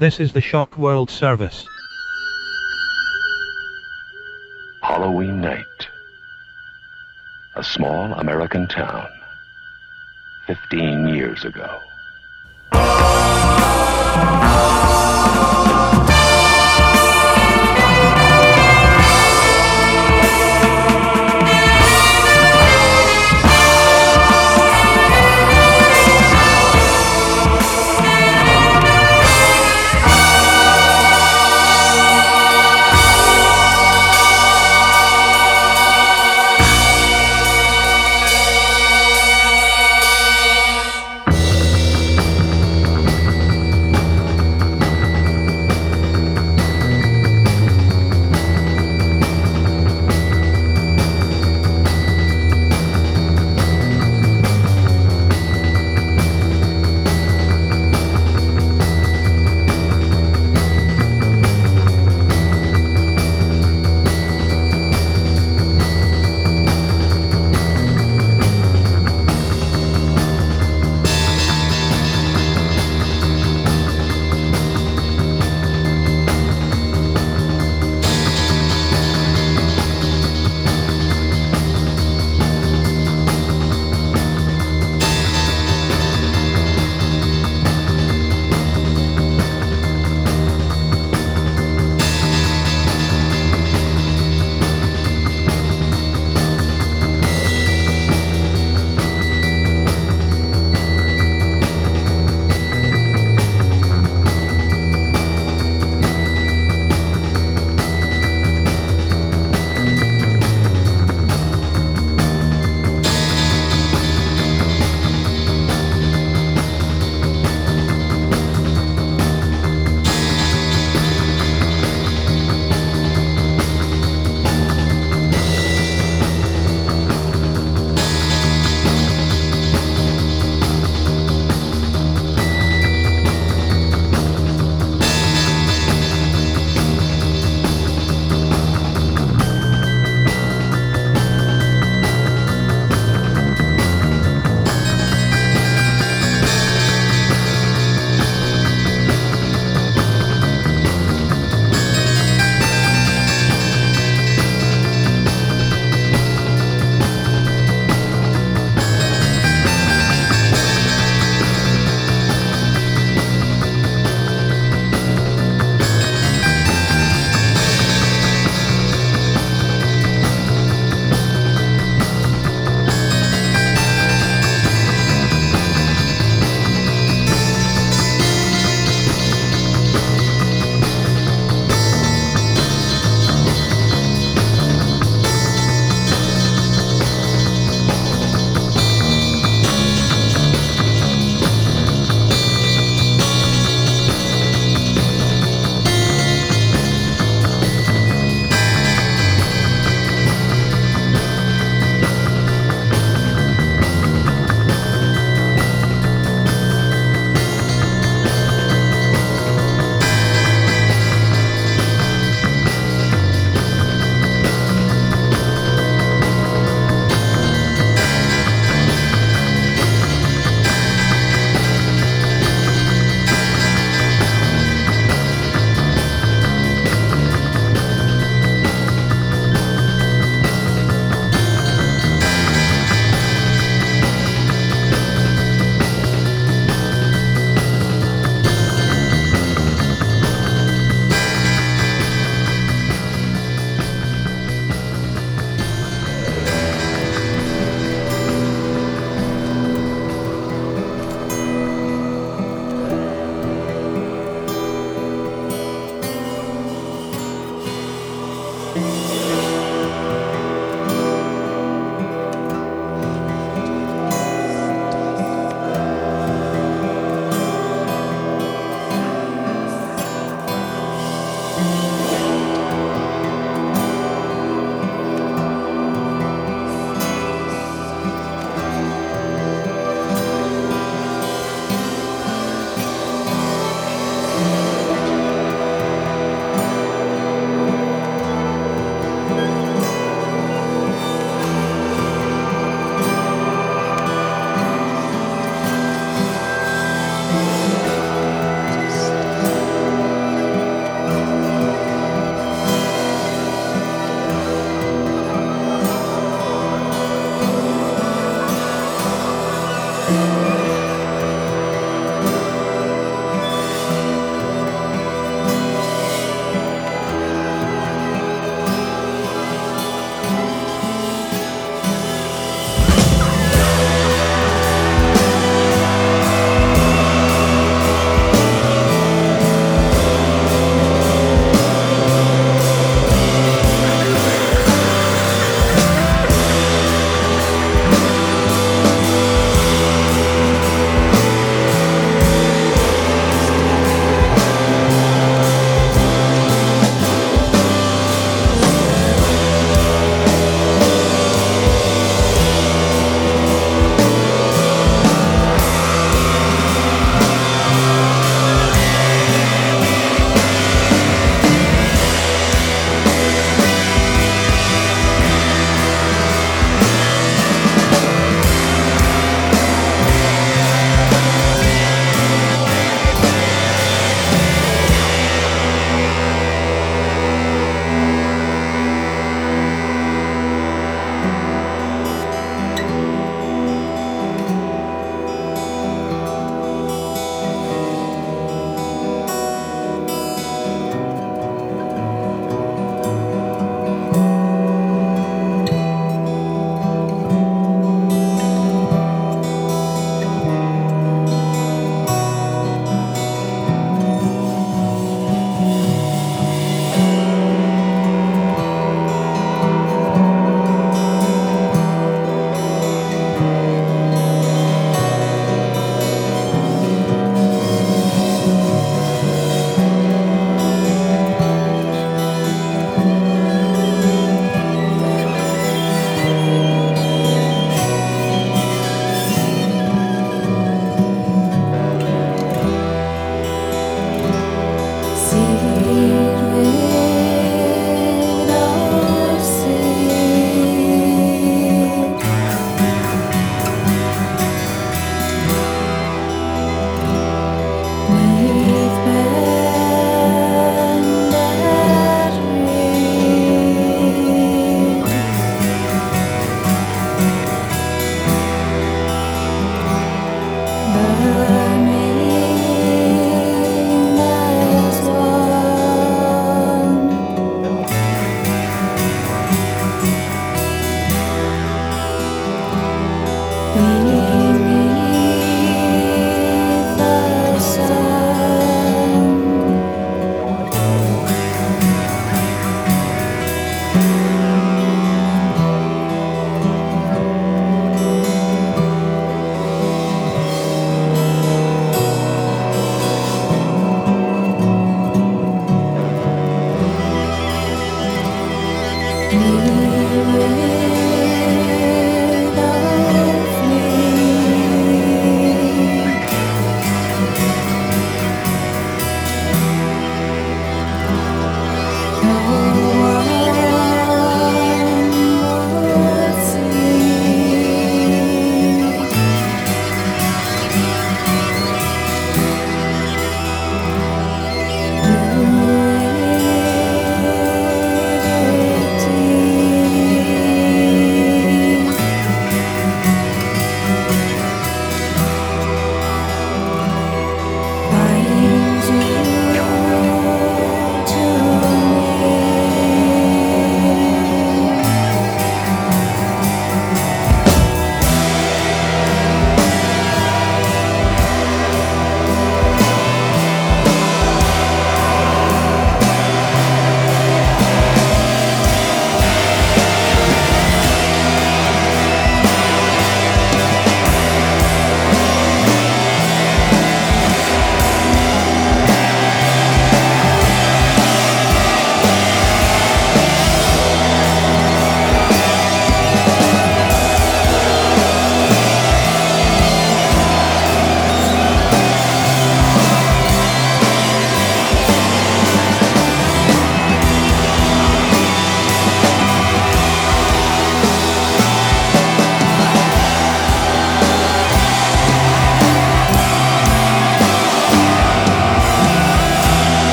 This is the Shock World Service. Halloween night. A small American town. 15 years ago.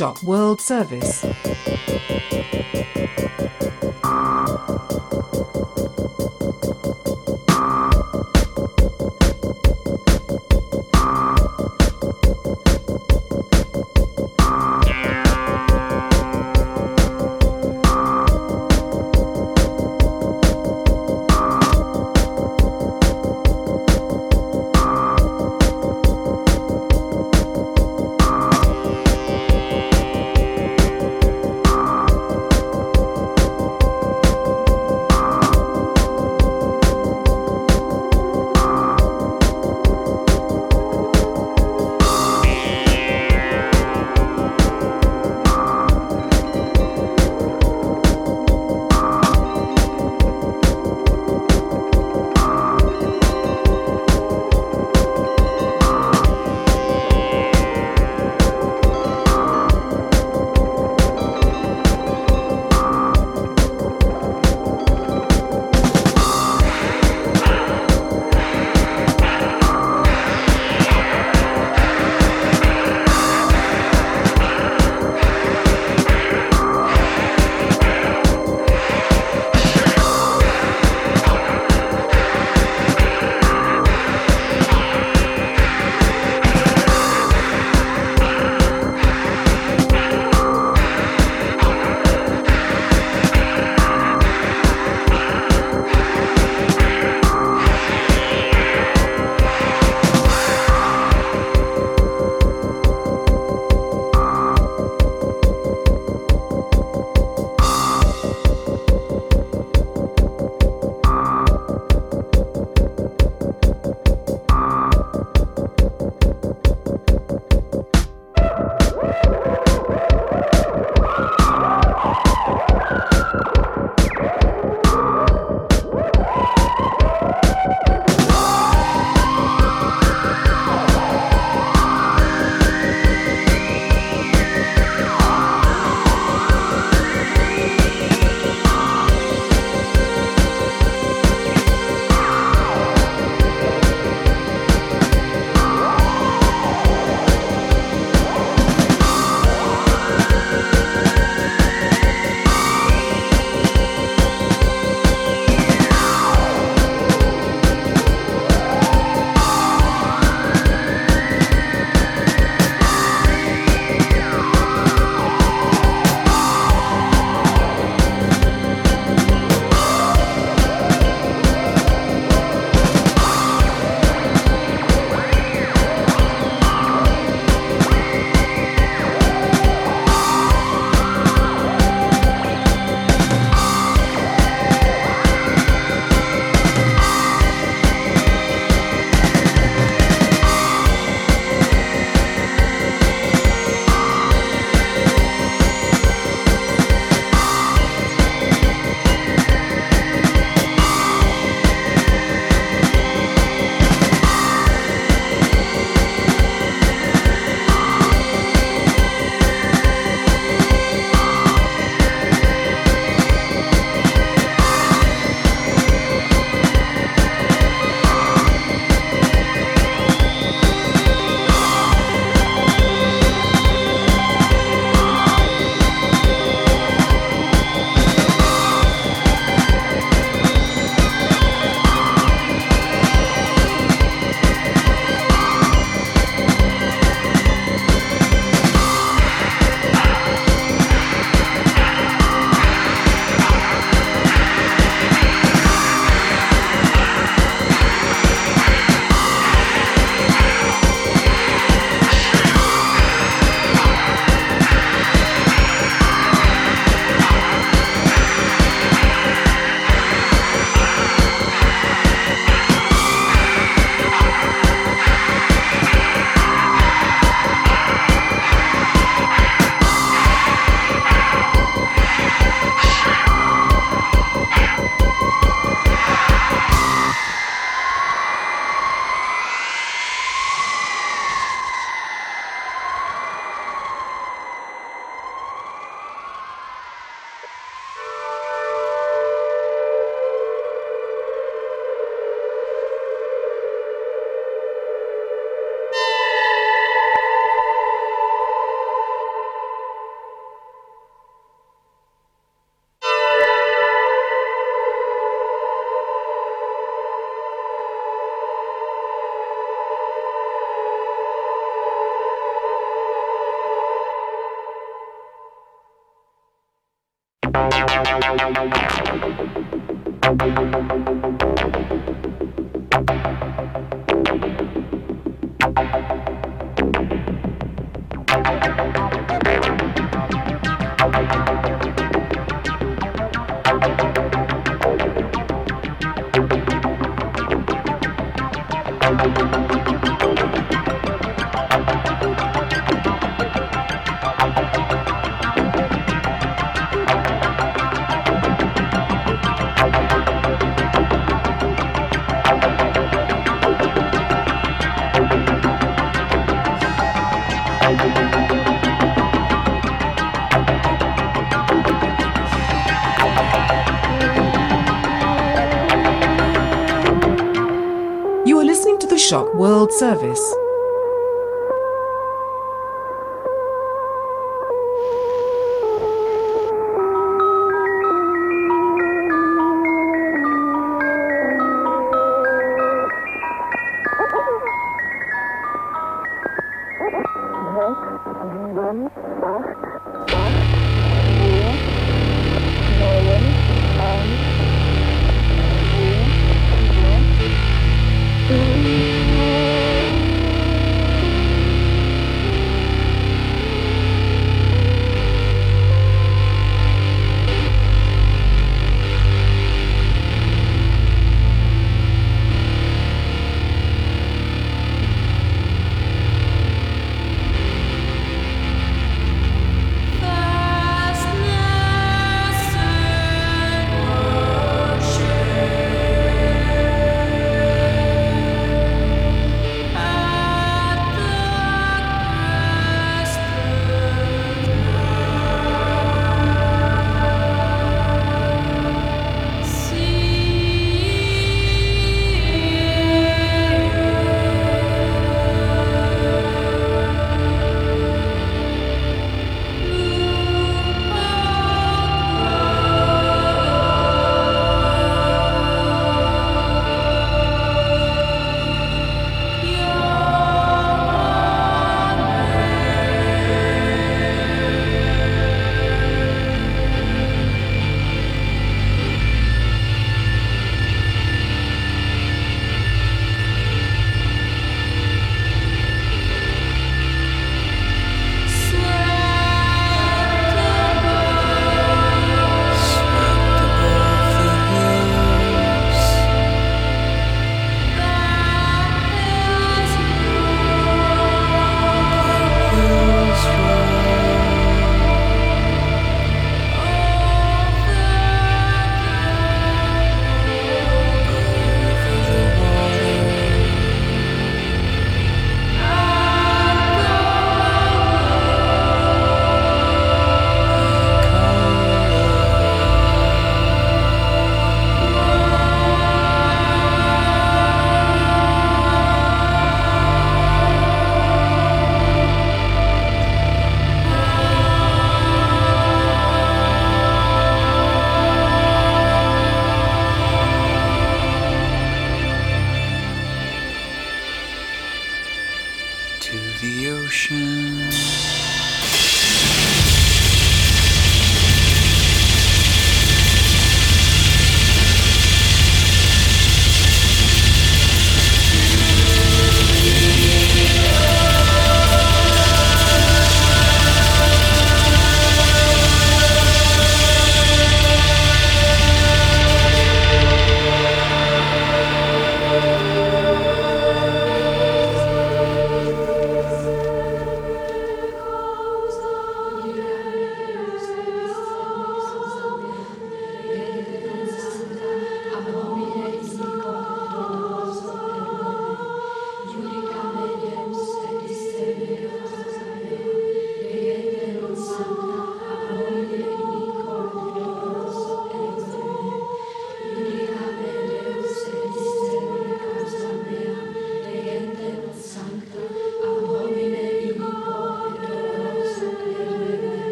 World Service. You are listening to the Shock World Service. to the ocean.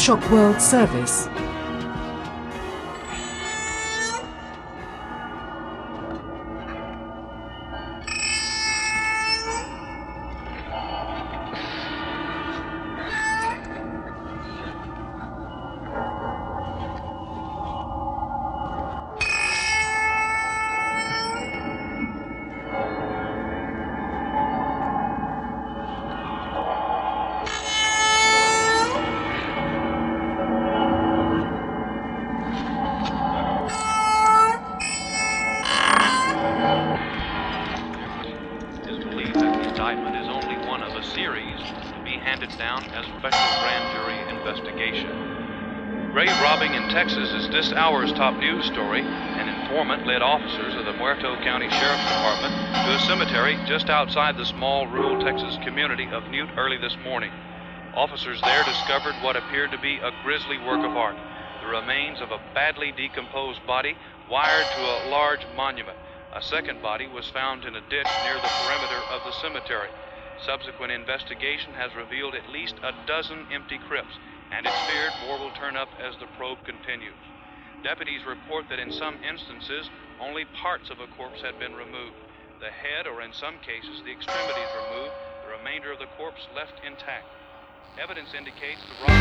Shock World Service. Series to be handed down as special grand jury investigation. Grave robbing in Texas is this hour's top news story. An informant led officers of the Muerto County Sheriff's Department to a cemetery just outside the small rural Texas community of Newt early this morning. Officers there discovered what appeared to be a grisly work of art the remains of a badly decomposed body wired to a large monument. A second body was found in a ditch near the perimeter of the cemetery. Subsequent investigation has revealed at least a dozen empty crypts, and it's feared more will turn up as the probe continues. Deputies report that in some instances, only parts of a corpse had been removed. The head, or in some cases, the extremities removed, the remainder of the corpse left intact. Evidence indicates the robbery.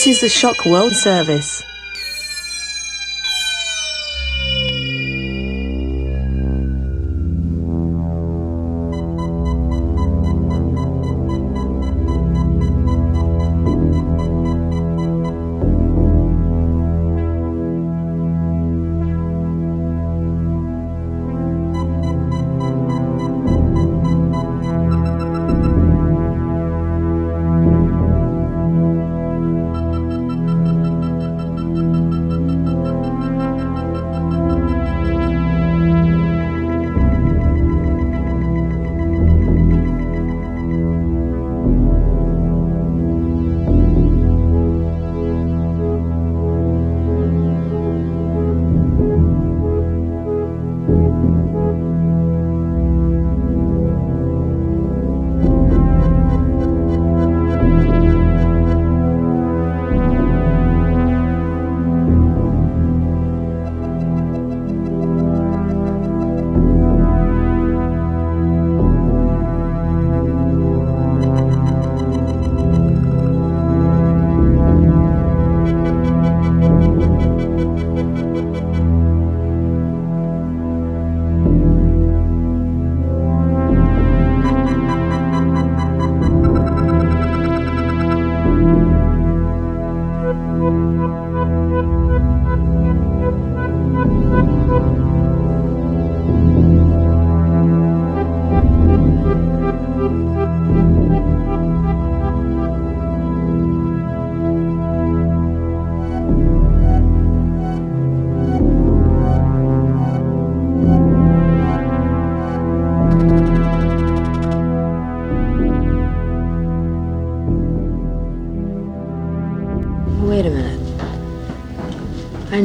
This is the Shock World Service.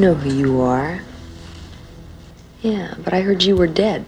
Know who you are. Yeah, but I heard you were dead.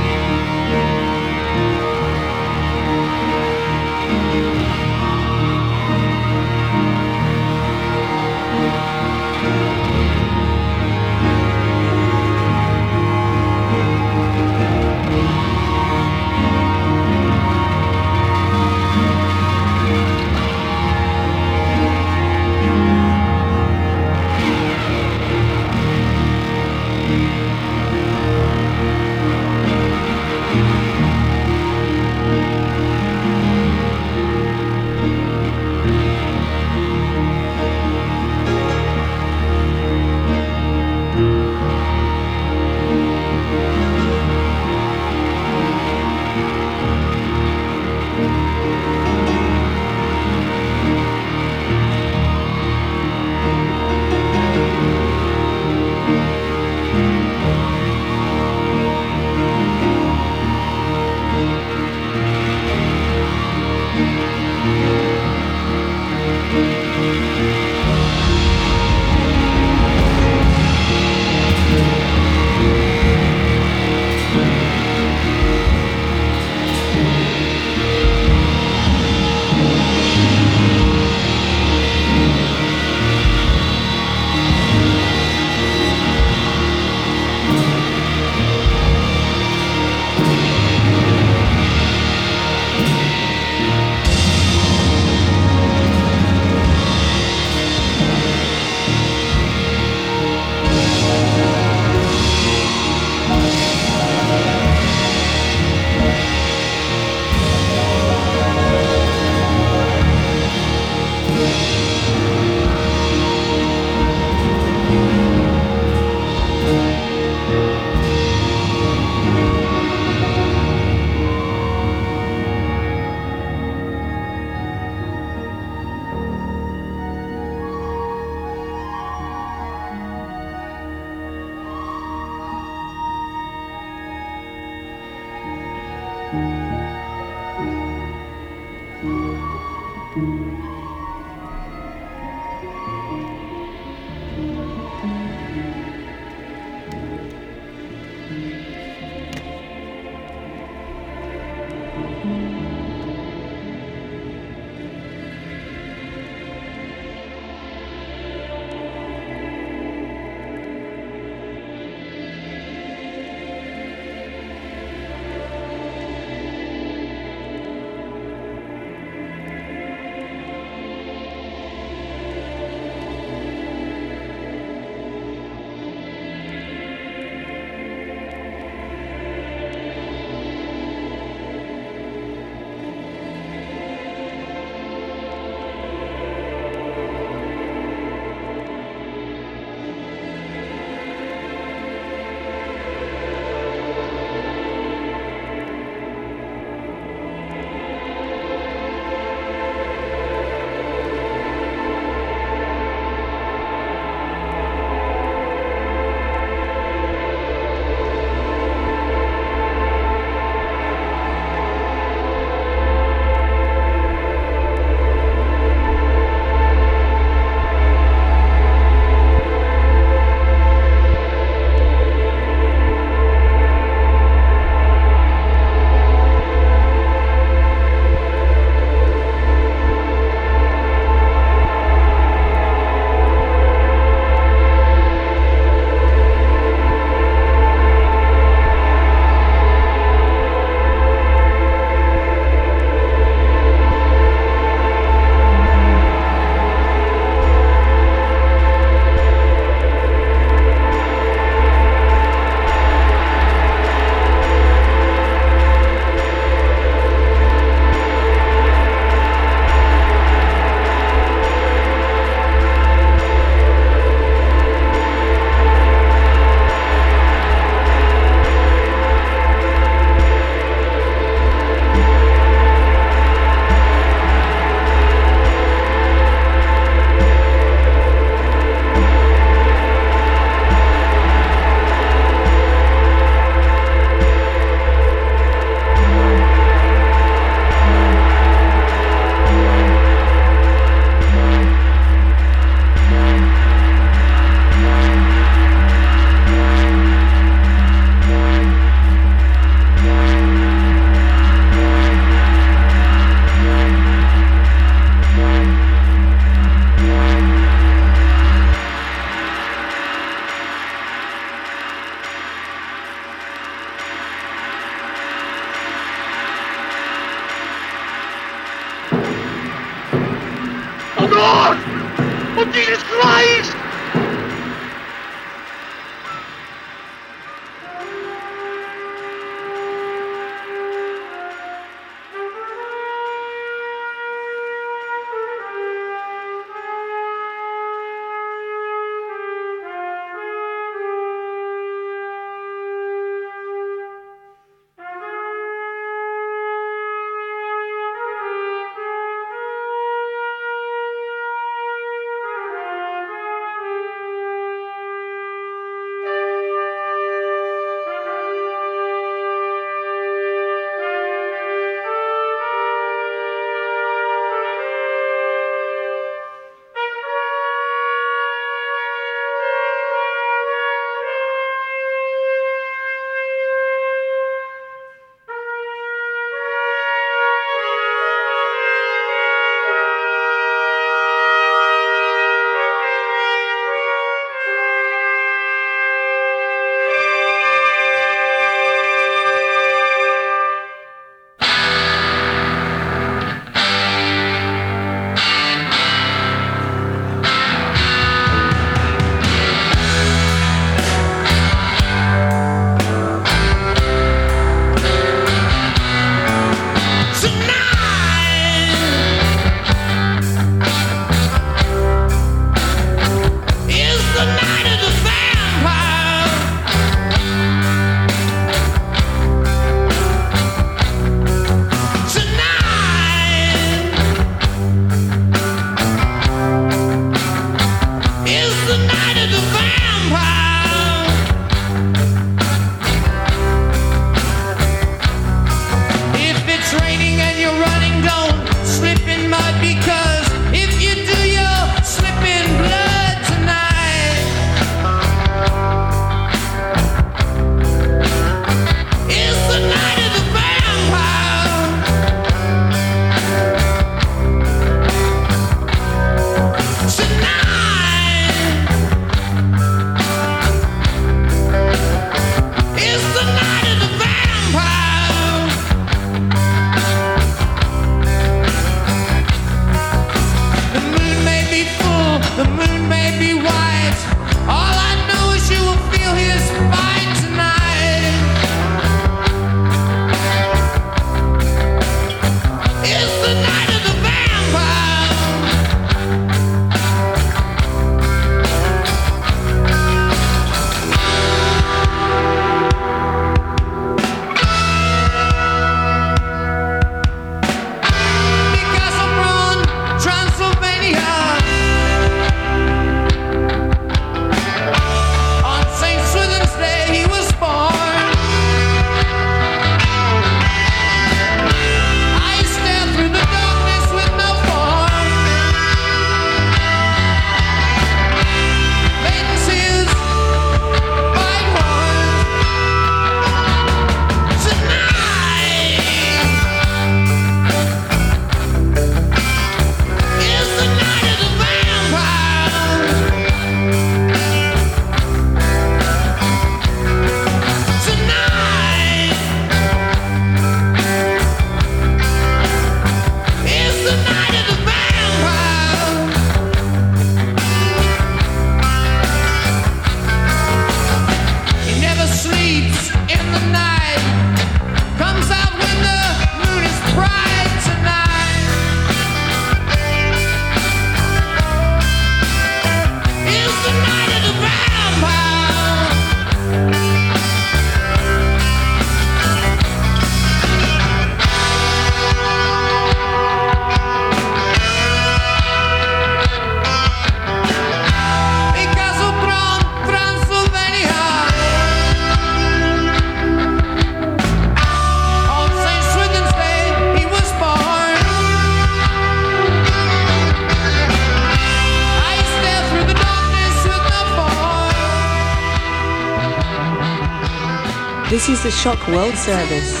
Shock World Service.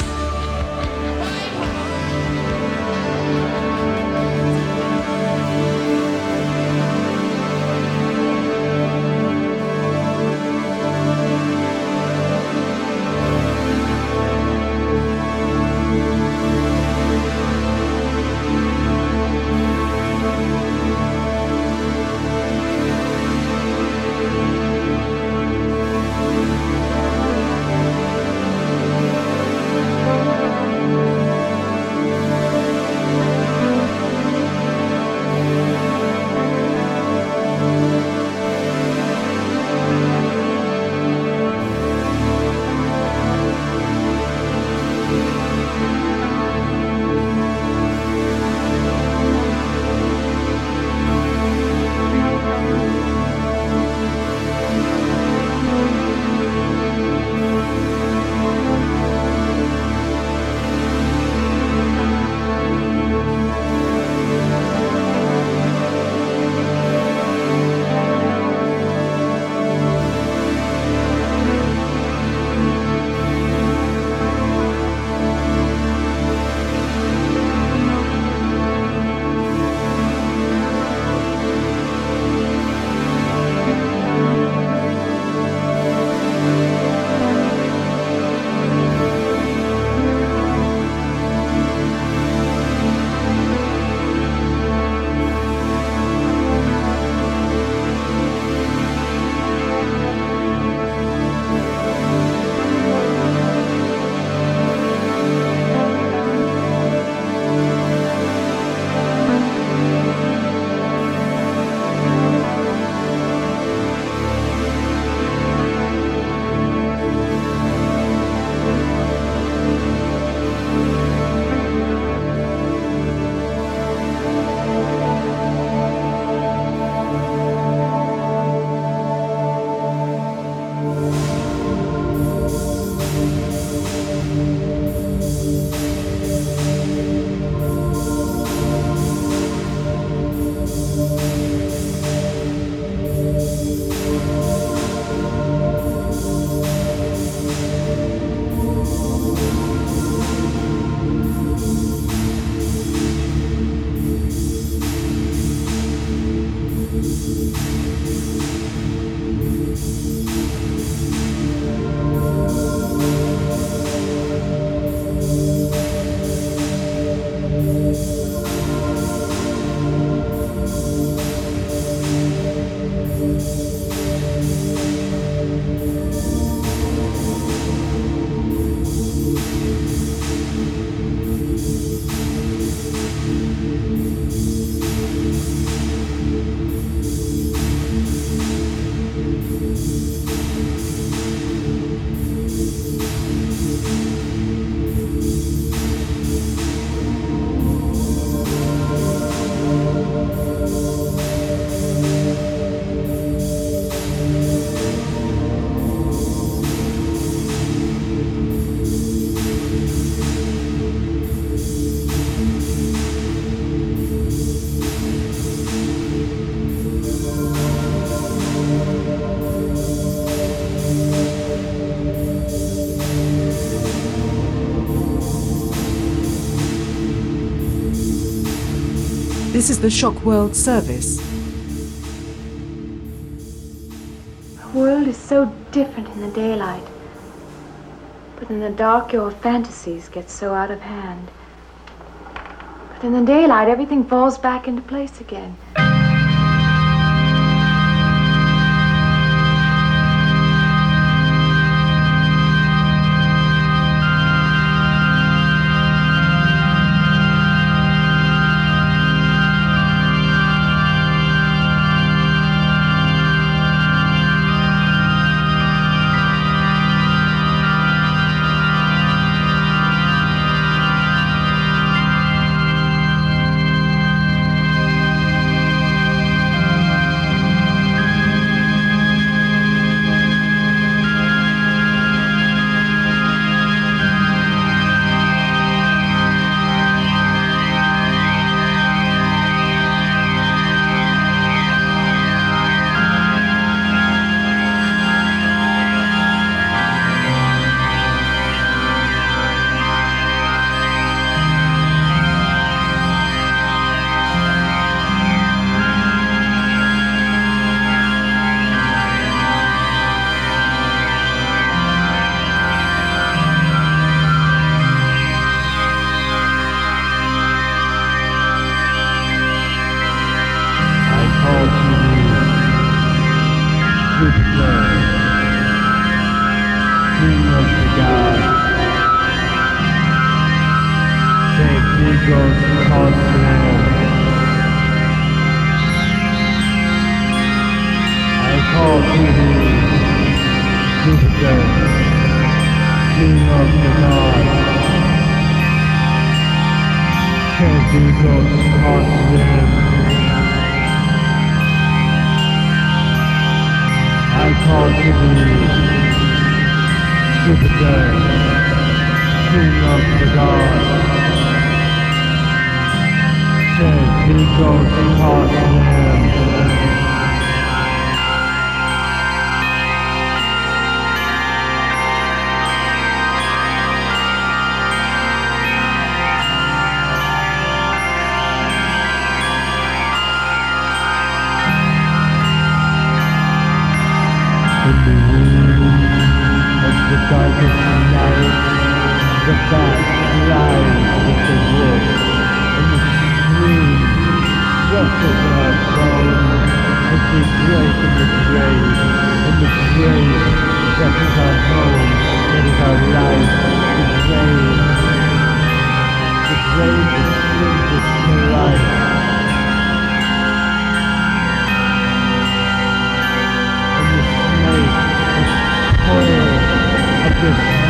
This is the Shock World service. The world is so different in the daylight. But in the dark, your fantasies get so out of hand. But in the daylight, everything falls back into place again. 对。